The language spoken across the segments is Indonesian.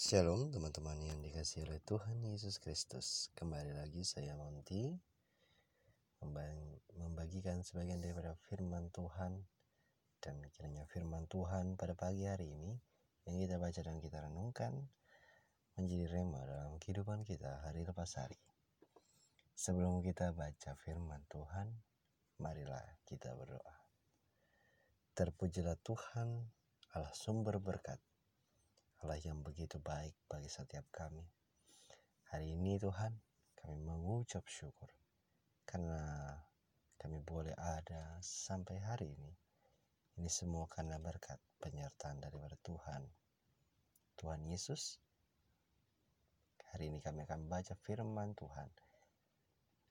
Shalom teman-teman yang dikasih oleh Tuhan Yesus Kristus. Kembali lagi saya Monty Membagikan sebagian daripada firman Tuhan Dan kiranya firman Tuhan pada pagi hari ini Yang kita baca dan kita renungkan Menjadi rema dalam kehidupan kita hari lepas hari. Sebelum kita baca firman Tuhan Marilah kita berdoa. Terpujilah Tuhan Allah sumber berkat Allah yang begitu baik bagi setiap kami. Hari ini Tuhan, kami mengucap syukur karena kami boleh ada sampai hari ini. Ini semua karena berkat penyertaan daripada Tuhan. Tuhan Yesus, hari ini kami akan baca firman Tuhan.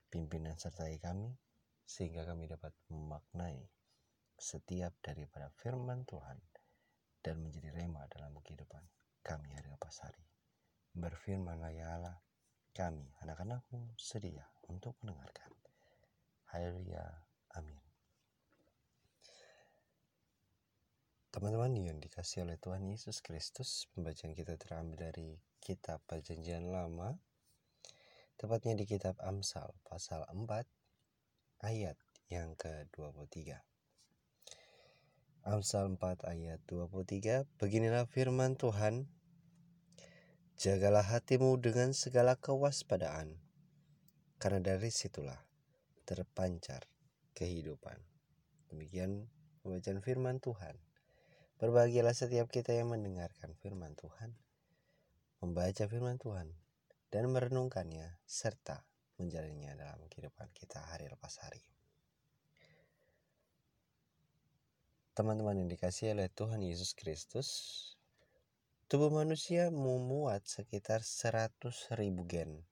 Pimpinan sertai kami sehingga kami dapat memaknai setiap daripada firman Tuhan dan menjadi rema dalam kehidupan kami hari lepas hari. Berfirmanlah ya Allah, kami anak-anakmu sedia untuk mendengarkan. Haleluya, amin. Teman-teman yang dikasih oleh Tuhan Yesus Kristus, pembacaan kita terambil dari kitab perjanjian lama, tepatnya di kitab Amsal pasal 4 ayat yang ke-23. Amsal 4 ayat 23 Beginilah firman Tuhan Jagalah hatimu dengan segala kewaspadaan Karena dari situlah terpancar kehidupan. Demikian pembacaan firman Tuhan. Berbahagialah setiap kita yang mendengarkan firman Tuhan Membaca firman Tuhan Dan merenungkannya serta menjalannya dalam kehidupan kita hari lepas hari teman-teman yang dikasih oleh Tuhan Yesus Kristus, tubuh manusia memuat sekitar 100 ribu gen.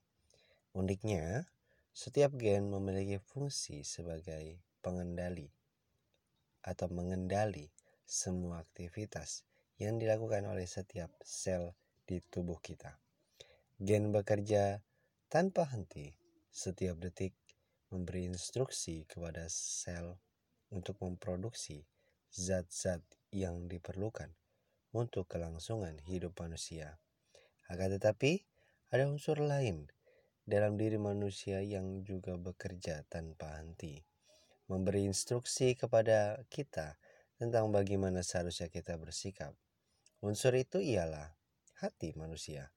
Uniknya, setiap gen memiliki fungsi sebagai pengendali atau mengendali semua aktivitas yang dilakukan oleh setiap sel di tubuh kita. Gen bekerja tanpa henti setiap detik memberi instruksi kepada sel untuk memproduksi zat-zat yang diperlukan untuk kelangsungan hidup manusia. Akan tetapi, ada unsur lain dalam diri manusia yang juga bekerja tanpa henti, memberi instruksi kepada kita tentang bagaimana seharusnya kita bersikap. Unsur itu ialah hati manusia.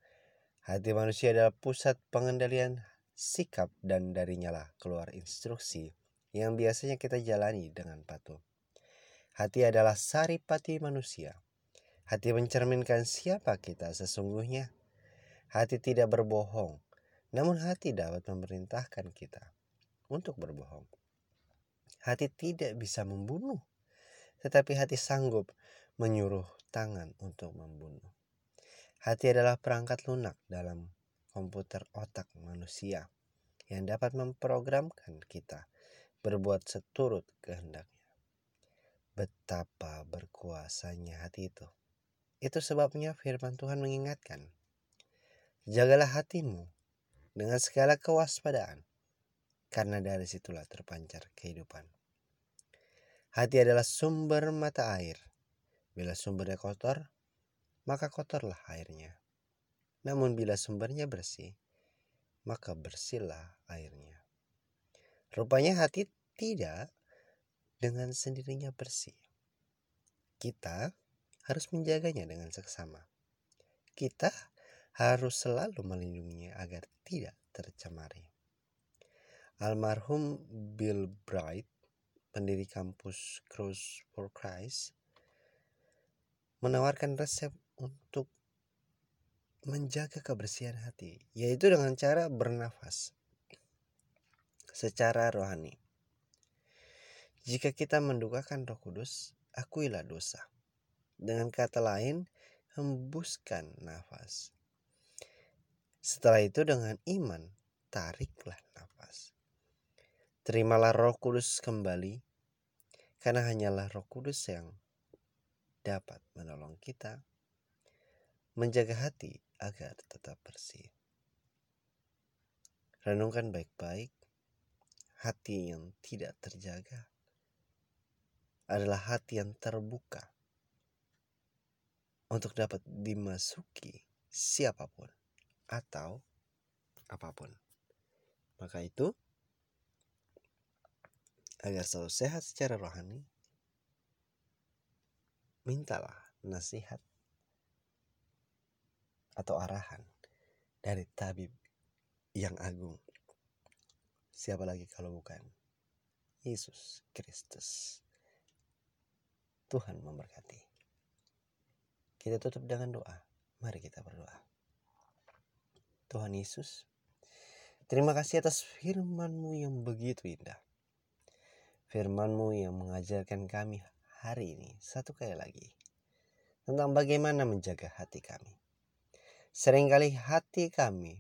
Hati manusia adalah pusat pengendalian sikap dan darinya lah keluar instruksi yang biasanya kita jalani dengan patuh. Hati adalah saripati manusia. Hati mencerminkan siapa kita sesungguhnya. Hati tidak berbohong, namun hati dapat memerintahkan kita untuk berbohong. Hati tidak bisa membunuh, tetapi hati sanggup menyuruh tangan untuk membunuh. Hati adalah perangkat lunak dalam komputer otak manusia yang dapat memprogramkan kita berbuat seturut kehendaknya. Betapa berkuasanya hati itu. Itu sebabnya firman Tuhan mengingatkan. Jagalah hatimu dengan segala kewaspadaan. Karena dari situlah terpancar kehidupan. Hati adalah sumber mata air. Bila sumbernya kotor, maka kotorlah airnya. Namun bila sumbernya bersih, maka bersihlah airnya. Rupanya hati tidak dengan sendirinya bersih. Kita harus menjaganya dengan seksama. Kita harus selalu melindunginya agar tidak tercemari. Almarhum Bill Bright, pendiri kampus Cross for Christ, menawarkan resep untuk menjaga kebersihan hati, yaitu dengan cara bernafas secara rohani. Jika kita mendukakan roh kudus, akuilah dosa. Dengan kata lain, hembuskan nafas. Setelah itu dengan iman, tariklah nafas. Terimalah roh kudus kembali, karena hanyalah roh kudus yang dapat menolong kita menjaga hati agar tetap bersih. Renungkan baik-baik hati yang tidak terjaga adalah hati yang terbuka untuk dapat dimasuki siapa pun atau apa pun. Maka itu, agar selalu sehat secara rohani, mintalah nasihat atau arahan dari tabib yang agung. Siapa lagi kalau bukan Yesus Kristus. Tuhan memberkati. Kita tutup dengan doa. Mari kita berdoa. Tuhan Yesus, terima kasih atas firman-Mu yang begitu indah. Firman-Mu yang mengajarkan kami hari ini satu kali lagi tentang bagaimana menjaga hati kami. Seringkali hati kami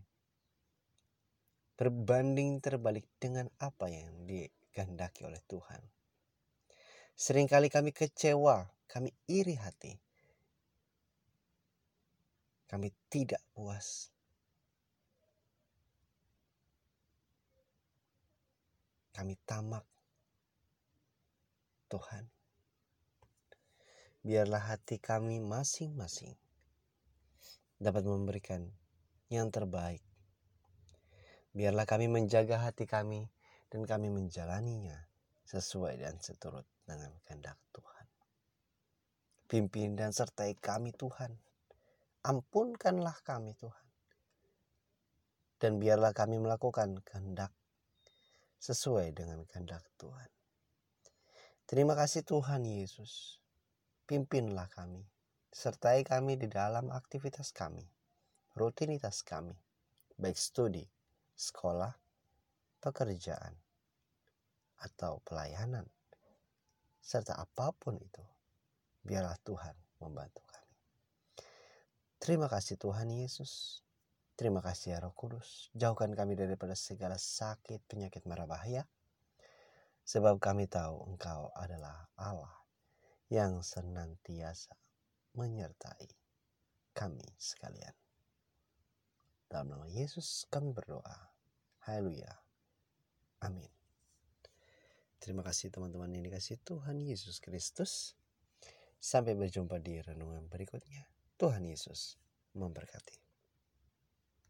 berbanding terbalik dengan apa yang dikehendaki oleh Tuhan. Seringkali kami kecewa, kami iri hati. Kami tidak puas. Kami tamak. Tuhan, biarlah hati kami masing-masing dapat memberikan yang terbaik. Biarlah kami menjaga hati kami dan kami menjalaninya sesuai dan seturut dengan kehendak Tuhan. Pimpin dan sertai kami Tuhan. Ampunkanlah kami Tuhan. Dan biarlah kami melakukan kehendak sesuai dengan kehendak Tuhan. Terima kasih Tuhan Yesus. Pimpinlah kami. Sertai kami di dalam aktivitas kami. Rutinitas kami. Baik studi, sekolah, pekerjaan, atau pelayanan serta apa pun itu, biarlah Tuhan membantu kami. Terima kasih Tuhan Yesus. Terima kasih ya Roh Kudus. Jauhkan kami daripada segala sakit, penyakit, marah bahaya. Sebab kami tahu Engkau adalah Allah yang senantiasa menyertai kami sekalian. Dalam nama Yesus kami berdoa. Haleluya. Amin. Terima kasih teman-teman yang dikasih Tuhan Yesus Kristus. Sampai berjumpa di renungan berikutnya. Tuhan Yesus memberkati.